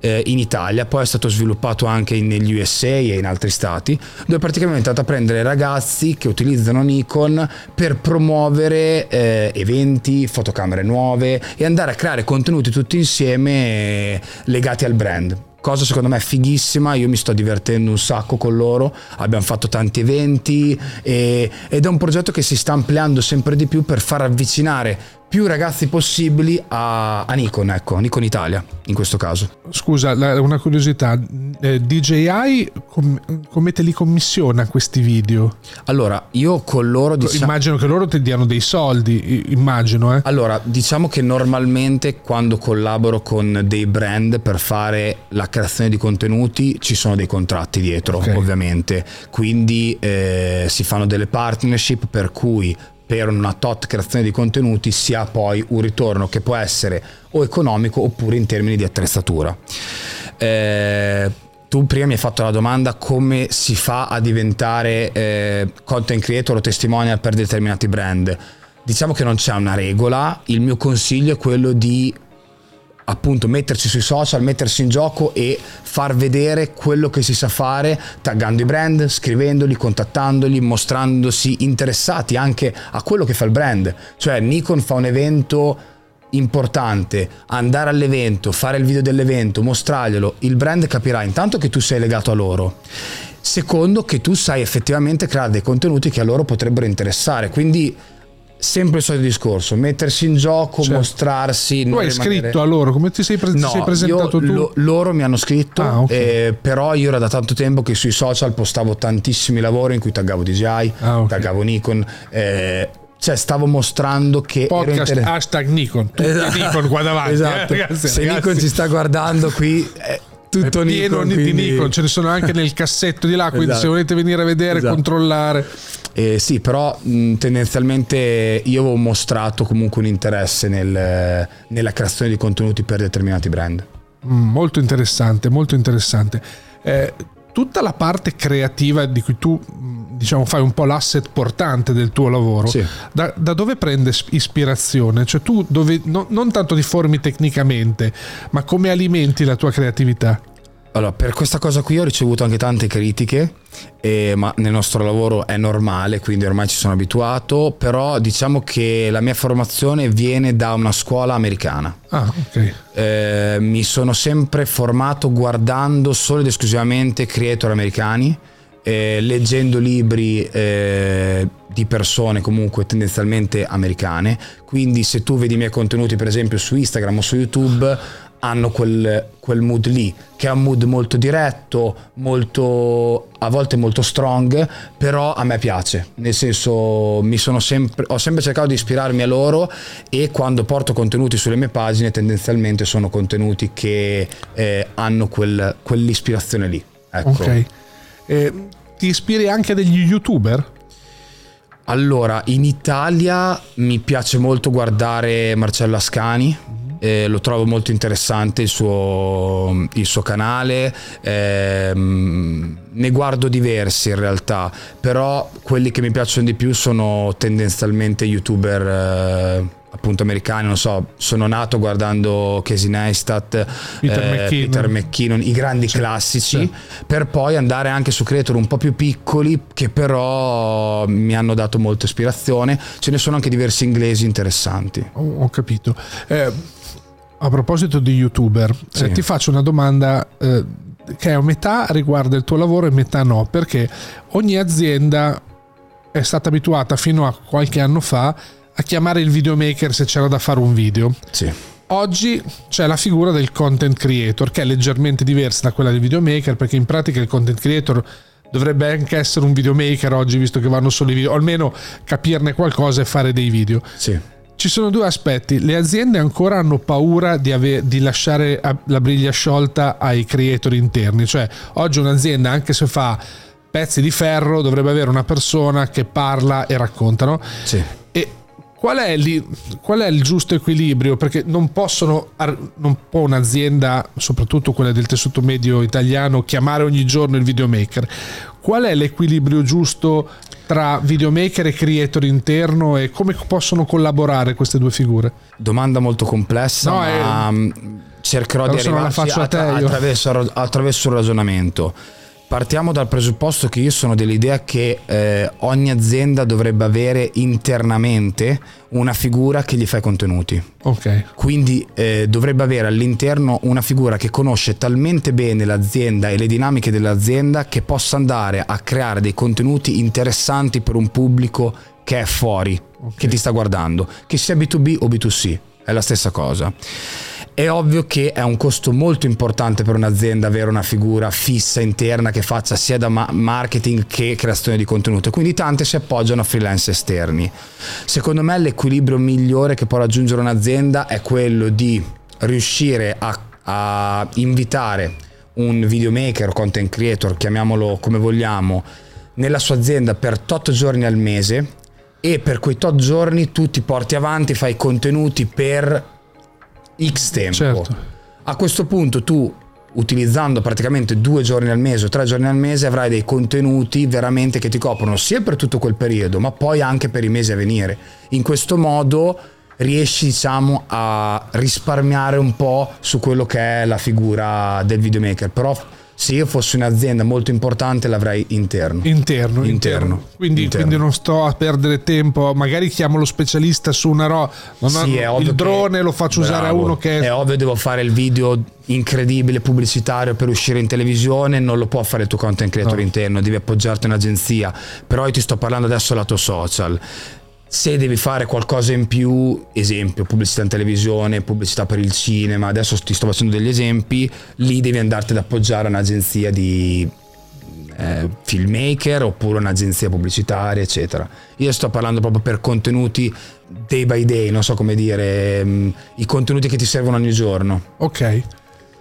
eh, in Italia, poi è stato sviluppato anche negli USA e in altri stati, dove praticamente è andato a prendere ragazzi che utilizzano Nikon per promuovere eh, eventi, fotocamere nuove e andare a creare contenuti tutti insieme eh, legati al brand. Cosa secondo me fighissima, io mi sto divertendo un sacco con loro, abbiamo fatto tanti eventi e, ed è un progetto che si sta ampliando sempre di più per far avvicinare più ragazzi possibili a, a Nikon, ecco, Nikon Italia in questo caso. Scusa, una curiosità, eh, DJI com- come te li commissiona questi video? Allora, io con loro diciamo... Immagino che loro ti diano dei soldi, immagino. Eh? Allora, diciamo che normalmente quando collaboro con dei brand per fare la creazione di contenuti ci sono dei contratti dietro, okay. ovviamente. Quindi eh, si fanno delle partnership per cui per una tot creazione di contenuti si ha poi un ritorno che può essere o economico oppure in termini di attrezzatura. Eh, tu prima mi hai fatto la domanda come si fa a diventare eh, content creator o testimonial per determinati brand. Diciamo che non c'è una regola, il mio consiglio è quello di appunto mettersi sui social, mettersi in gioco e far vedere quello che si sa fare, taggando i brand, scrivendoli, contattandoli, mostrandosi interessati anche a quello che fa il brand. Cioè Nikon fa un evento importante, andare all'evento, fare il video dell'evento, mostrarglielo, il brand capirà intanto che tu sei legato a loro. Secondo che tu sai effettivamente creare dei contenuti che a loro potrebbero interessare. Quindi sempre il solito discorso, mettersi in gioco, certo. mostrarsi. Tu hai rimanere... scritto a loro, come ti sei, pre- no, sei presentato io, tu? Lo, loro mi hanno scritto, ah, okay. eh, però io era da tanto tempo che sui social postavo tantissimi lavori in cui taggavo DJI, ah, okay. taggavo Nikon. Eh, cioè stavo mostrando che podcast inter... hashtag Nikon esatto. Nikon qua davanti eh, esatto. eh, ragazzi, se ragazzi. Nikon ci sta guardando qui eh, tutto Nikon, di Nikon ce ne sono anche nel cassetto di là quindi esatto. se volete venire a vedere esatto. controllare eh, sì, però mh, tendenzialmente io avevo mostrato comunque un interesse nel, nella creazione di contenuti per determinati brand. Mm, molto interessante, molto interessante. Eh, tutta la parte creativa di cui tu diciamo fai un po' l'asset portante del tuo lavoro sì. da, da, dove prende ispirazione cioè tu dove, no, non tanto ti formi tecnicamente ma come alimenti la tua creatività allora, per questa cosa qui ho ricevuto anche tante critiche, eh, ma nel nostro lavoro è normale, quindi ormai ci sono abituato, però diciamo che la mia formazione viene da una scuola americana. Ah, ok. Eh, mi sono sempre formato guardando solo ed esclusivamente creator americani, eh, leggendo libri eh, di persone comunque tendenzialmente americane, quindi se tu vedi i miei contenuti per esempio su Instagram o su YouTube hanno quel, quel, mood lì, che è un mood molto diretto, molto, a volte molto strong, però a me piace, nel senso sempre, ho sempre cercato di ispirarmi a loro e quando porto contenuti sulle mie pagine tendenzialmente sono contenuti che eh, hanno quel, quell'ispirazione lì. Ecco. Ok. Eh, ti ispiri anche degli youtuber? Allora, in Italia mi piace molto guardare Marcello Ascani eh, lo trovo molto interessante il suo, il suo canale, eh, ne guardo diversi in realtà, però quelli che mi piacciono di più sono tendenzialmente youtuber eh, appunto americani, non so, sono nato guardando Casey Neistat, Peter, eh, McKinnon. Peter McKinnon, i grandi Sì, classici, sì. per poi andare anche su creator un po' più piccoli che però mi hanno dato molta ispirazione. Ce ne sono anche diversi inglesi interessanti. Ho, ho capito. Eh, a proposito di youtuber, Sì. eh, ti faccio una domanda eh, che a metà riguarda il tuo lavoro e metà no, perché ogni azienda è stata abituata fino a qualche anno fa a chiamare il videomaker se c'era da fare un video. Sì. Oggi c'è la figura del content creator che è leggermente diversa da quella del videomaker perché in pratica il content creator dovrebbe anche essere un videomaker oggi visto che vanno solo i video, o almeno capirne qualcosa e fare dei video. Sì. Ci sono due aspetti. Le aziende ancora hanno paura di, ave- di lasciare la briglia sciolta ai creator interni. Cioè, oggi un'azienda, anche se fa pezzi di ferro, dovrebbe avere una persona che parla e racconta. no? Sì. Qual è, lì- qual è il giusto equilibrio? Perché non possono, non può un'azienda, soprattutto quella del tessuto medio italiano, chiamare ogni giorno il videomaker. Qual è l'equilibrio giusto tra videomaker e creator interno e come possono collaborare queste due figure? Domanda molto complessa, No, ma mm, cercherò Però di arrivarci attra- attraverso, attraverso un ragionamento. Partiamo dal presupposto che io sono dell'idea che eh, ogni azienda dovrebbe avere internamente una figura che gli fa i contenuti. Ok. Quindi eh, dovrebbe avere all'interno una figura che conosce talmente bene l'azienda e le dinamiche dell'azienda che possa andare a creare dei contenuti interessanti per un pubblico che è fuori, che ti sta guardando, che sia B2B o B2C, è la stessa cosa. È ovvio che è un costo molto importante per un'azienda avere una figura fissa interna che faccia sia da ma- marketing che creazione di contenuto, quindi tante si appoggiano a freelance esterni. Secondo me l'equilibrio migliore che può raggiungere un'azienda è quello di riuscire a, a invitare un videomaker o content creator, chiamiamolo come vogliamo, nella sua azienda per tot giorni al mese e per quei tot giorni tu ti porti avanti, fai contenuti per X tempo. Certo. A questo punto tu utilizzando praticamente due giorni al mese o tre giorni al mese avrai dei contenuti veramente che ti coprono sia per tutto quel periodo ma poi anche per i mesi a venire. In questo modo riesci diciamo a risparmiare un po' su quello che è la figura del videomaker però se io fossi un'azienda molto importante l'avrei interno. Interno, interno. Interno. Quindi, Interno. quindi non sto a perdere tempo, magari chiamo lo specialista su una roba, Sì, è ovvio il drone che- lo faccio usare a Bravo. uno che È ovvio devo fare il video incredibile pubblicitario per uscire in televisione, non lo può fare il tuo content creator No. interno, devi appoggiarti a un'agenzia. Però io ti sto parlando adesso lato social. Se devi fare qualcosa in più, esempio, pubblicità in televisione, pubblicità per il cinema, adesso ti sto facendo degli esempi, lì devi andarti ad appoggiare un'agenzia di eh, filmmaker oppure un'agenzia pubblicitaria, eccetera. Io sto parlando proprio per contenuti day by day, non so come dire, mm, i contenuti che ti servono ogni giorno. Ok,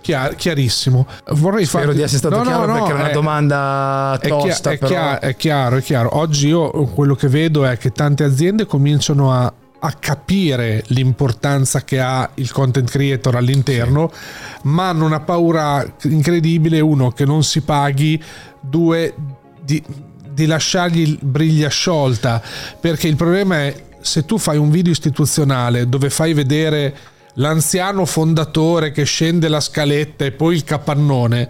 Chiar- chiarissimo. Vorrei Spero farti- di essere stato No, no, chiaro no, perché era una è- domanda È, tosta, è però chia- è chiaro, è chiaro. Oggi io quello che vedo è che tante aziende cominciano a, a capire l'importanza che ha il content creator all'interno, ma hanno una paura incredibile, uno, che non si paghi, due, di, di lasciargli briglia sciolta, perché il problema è se tu fai un video istituzionale dove fai vedere l'anziano fondatore che scende la scaletta e poi il capannone,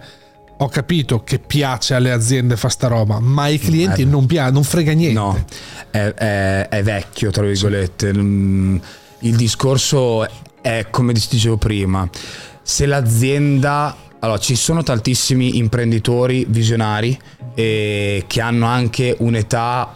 ho capito che piace alle aziende fa sta roba, ma ai clienti Eh, non piace, non frega niente. no, è, è- è vecchio, tra virgolette. Mm, Il discorso è come ti dicevo prima, se l'azienda... Allora, ci sono tantissimi imprenditori visionari eh, che hanno anche un'età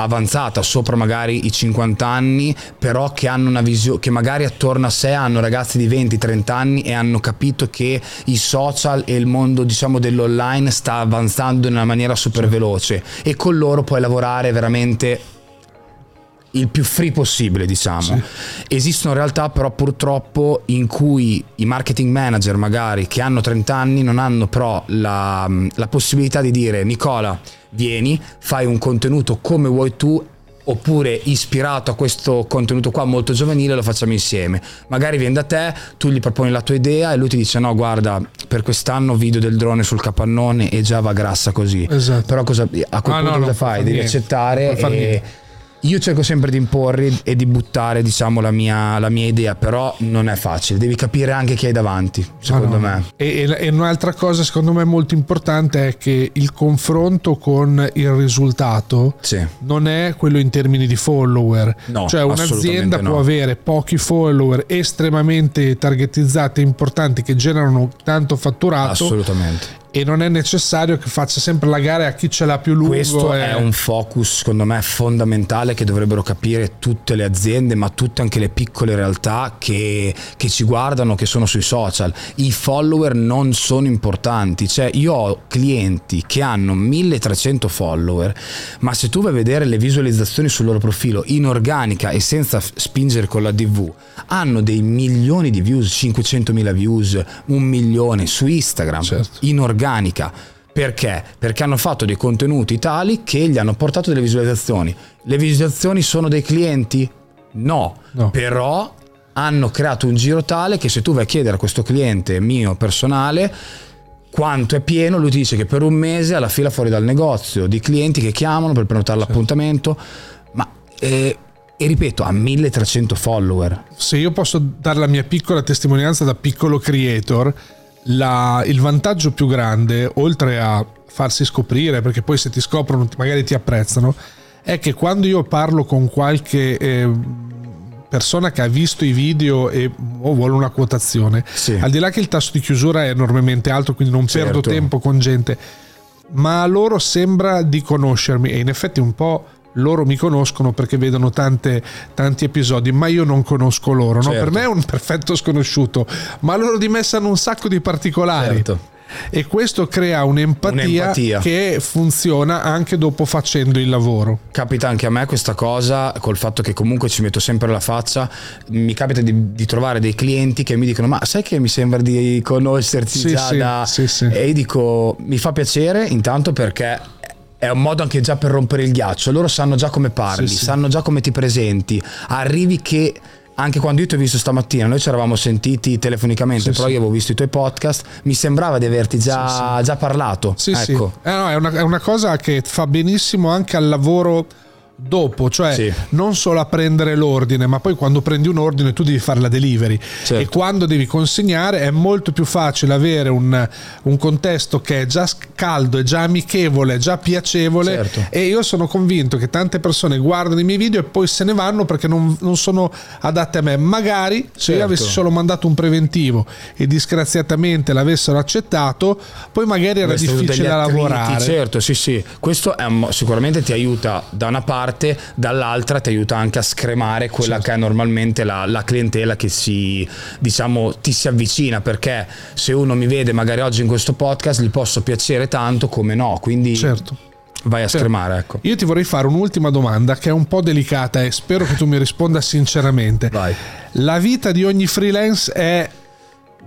avanzata, sopra magari i 50 anni, però che hanno una visione, che magari attorno a sé hanno ragazzi di 20-30 anni e hanno capito che i social e il mondo diciamo dell'online sta avanzando in una maniera super veloce. E con loro puoi lavorare veramente il più free possibile, diciamo. Esistono realtà però purtroppo in cui i marketing manager magari che hanno 30 anni non hanno però la, la possibilità di dire Nicola, vieni, fai un contenuto come vuoi tu oppure ispirato a questo contenuto qua molto giovanile lo facciamo insieme. Magari viene da te, tu gli proponi la tua idea e lui ti dice no guarda per quest'anno video del drone sul capannone e già va grassa così. Esatto. Però cosa, a quel Ah, punto no, cosa fai? fa Devi niente. accettare e niente. Io cerco sempre di imporre e di buttare, diciamo, la mia, la mia, idea, però non è facile. Devi capire anche chi hai davanti, secondo ah, no. me. E, e, un'altra cosa, secondo me, molto importante è che il confronto con il risultato sì. non è quello in termini di follower. No, cioè, un'azienda no. può avere pochi follower estremamente targetizzati e importanti che generano tanto fatturato. Assolutamente e non è necessario che faccia sempre la gara a chi ce l'ha più lungo. Questo e... è un focus secondo me fondamentale che dovrebbero capire tutte le aziende, ma tutte anche le piccole realtà che, che ci guardano, che sono sui social. I follower non sono importanti, cioè io ho clienti che hanno 1300 follower, ma se tu vai a vedere le visualizzazioni sul loro profilo in organica e senza spingere con la DV, hanno dei milioni di views, 500.000 views, un milione su Instagram certo. in organica organica. Perché? Perché hanno fatto dei contenuti tali che gli hanno portato delle visualizzazioni. Le visualizzazioni sono dei clienti? No, no. però hanno creato un giro tale che se tu vai a chiedere a questo cliente mio personale quanto è pieno, lui ti dice che per un mese ha la fila fuori dal negozio di clienti che chiamano per prenotare certo. l'appuntamento, ma eh, e ripeto, ha 1300 follower. Se io posso dare la mia piccola testimonianza da piccolo creator, la, il vantaggio più grande, oltre a farsi scoprire, perché poi se ti scoprono magari ti apprezzano, è che quando io parlo con qualche eh, persona che ha visto i video e oh, vuole una quotazione, sì. al di là che il tasso di chiusura è enormemente alto, quindi non certo. perdo tempo con gente, ma a loro sembra di conoscermi e in effetti un po' loro mi conoscono perché vedono tante, tanti episodi, ma io non conosco loro. No? Per certo. me è un perfetto sconosciuto, ma loro di me sanno un sacco di particolari. Certo. E questo crea un'empatia, un'empatia, che funziona anche dopo facendo il lavoro. Capita anche a me questa cosa, col fatto che comunque ci metto sempre la faccia, mi capita di, di trovare dei clienti che mi dicono ma sai che mi sembra di conoscerti sì, già sì, da... Sì. E io dico mi fa piacere intanto perché è un modo anche già per rompere il ghiaccio. Loro sanno già come parli, sì, sì. sanno già come ti presenti. Arrivi che anche quando io ti ho visto stamattina, noi ci eravamo sentiti telefonicamente, sì, però io avevo visto i tuoi podcast, mi sembrava di averti già, già parlato. Sì, ecco. sì. Eh no, è, una, è una cosa che fa benissimo anche al lavoro dopo, cioè sì. non solo a prendere l'ordine, ma poi quando prendi un ordine tu devi fare la delivery certo. e quando devi consegnare è molto più facile avere un, un contesto che è già caldo, è già amichevole, è già piacevole certo. e io sono convinto che tante persone guardano i miei video e poi se ne vanno perché non, non sono adatte a me. Magari se io certo. avessi solo mandato un preventivo e disgraziatamente l'avessero accettato, poi magari era difficile da lavorare. Certo, sì, sì. Questo è, sicuramente ti aiuta da una parte parte, dall'altra ti aiuta anche a scremare quella certo. che è normalmente la, la, clientela che si, diciamo, ti si avvicina, perché se uno mi vede magari oggi in questo podcast gli posso piacere tanto come no, quindi... Certo. Vai a certo. scremare, ecco. Io ti vorrei fare un'ultima domanda che è un po' delicata e spero che tu mi risponda sinceramente. Vai. La vita di ogni freelance è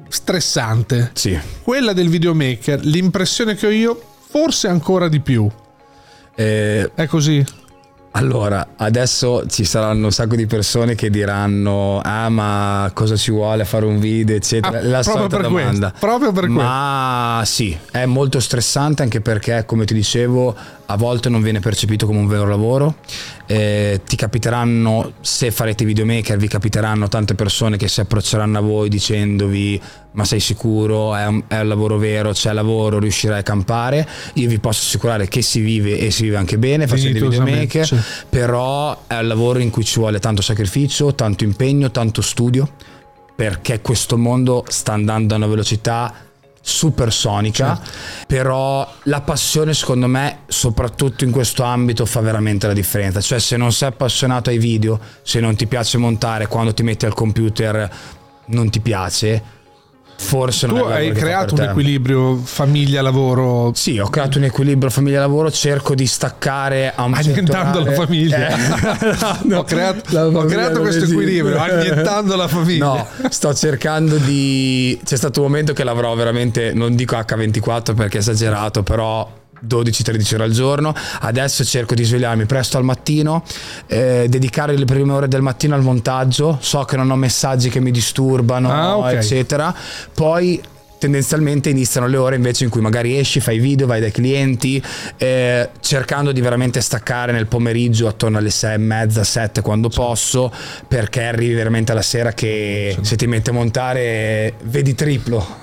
stressante. Sì. Quella del videomaker, l'impressione che ho io, forse ancora di più. Eh, è così? Allora, adesso ci saranno un sacco di persone che diranno: Ah, ma cosa ci vuole fare un video, eccetera. Ah, La solita domanda. Questo, proprio per questo. Ma sì, è molto stressante anche perché, come ti dicevo, a volte non viene percepito come un vero lavoro. Eh, ti capiteranno, se farete videomaker, vi capiteranno tante persone che si approcceranno a voi dicendovi ma sei sicuro, è un, è un lavoro vero, c'è lavoro, riuscirai a campare. Io vi posso assicurare che si vive e si vive anche bene facendo i videomaker, sì. però è un lavoro in cui ci vuole tanto sacrificio, tanto impegno, tanto studio, perché questo mondo sta andando a una velocità supersonica, certo. però la passione secondo me, soprattutto in questo ambito, fa veramente la differenza. Cioè se non sei appassionato ai video, se non ti piace montare, quando ti metti al computer non ti piace, forse tu hai creato un equilibrio famiglia-lavoro? Sì ho creato un equilibrio famiglia-lavoro cerco di staccare a un annientando certo la famiglia. Eh. no, ho creato, ho creato questo equilibrio annientando la famiglia. No sto cercando di c'è stato un momento che lavoravo veramente non dico H24 perché è esagerato però 12-13 ore al giorno. Adesso cerco di svegliarmi presto al mattino, eh, dedicare le prime ore del mattino al montaggio. So che non ho messaggi che mi disturbano, ah, okay. eccetera. Poi tendenzialmente iniziano le ore invece in cui magari esci, fai video, vai dai clienti, eh, cercando di veramente staccare nel pomeriggio attorno alle sei e mezza, sette quando posso, perché arrivi veramente alla sera che se ti metti a montare vedi triplo.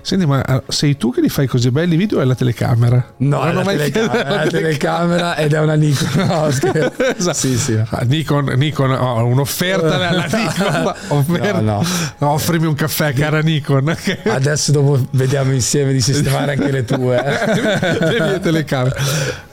Senti, ma eh, sei tu che li fai così belli video o è la telecamera? No, è la telecamera, è la telecamera ed è una Nikon. No, esatto. sì, sì. Ah, Nikon, Nikon oh, un'offerta alla Nikon. Offerta. No, no. Offrimi un caffè, cara Nikon. Adesso dopo vediamo insieme di sistemare anche le tue. le mie telecamere.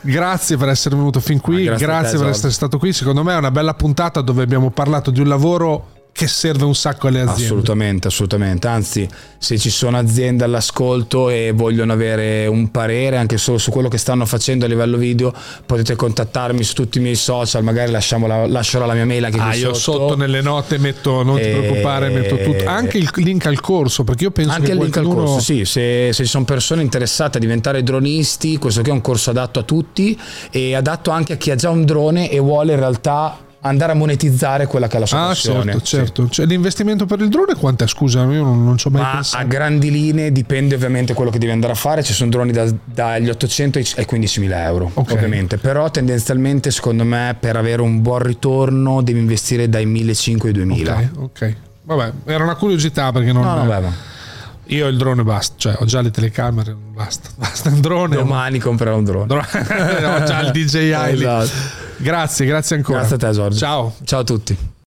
Grazie per essere venuto fin qui, grazie, grazie per essere stato qui. Secondo me è una bella puntata dove abbiamo parlato di un lavoro che serve un sacco alle aziende. Assolutamente, assolutamente. Anzi, se ci sono aziende all'ascolto e vogliono avere un parere anche solo su quello che stanno facendo a livello video, potete contattarmi su tutti i miei social, magari la, lascerò la mia mail anche ah, io sotto. sotto nelle note metto, non e... ti preoccupare, metto tutto. Anche il link al corso, perché io penso anche che il link qualcuno... al corso, sì, se, se, ci sono persone interessate a diventare dronisti, questo qui è un corso adatto a tutti e adatto anche a chi ha già un drone e vuole in realtà andare a monetizzare quella che è la sua ah, passione. Certo, certo. Sì. Cioè, l'investimento per il drone quanto è? Scusa, io non, non ci ho mai Ma pensato. A grandi linee dipende ovviamente quello che devi andare a fare. Ci sono droni da, dagli 800 ai 15.000 euro, okay. ovviamente. Però tendenzialmente, secondo me, per avere un buon ritorno devi investire dai 1.500 ai 2.000. Ok, ok. Vabbè, era una curiosità perché non... No, no, vabbè. Io il drone basta, cioè ho già le telecamere, basta, basta un drone. Domani comprerò un drone. ho già il DJI. esatto. Grazie, grazie ancora. Grazie a te Giorgio. Ciao. Ciao a tutti.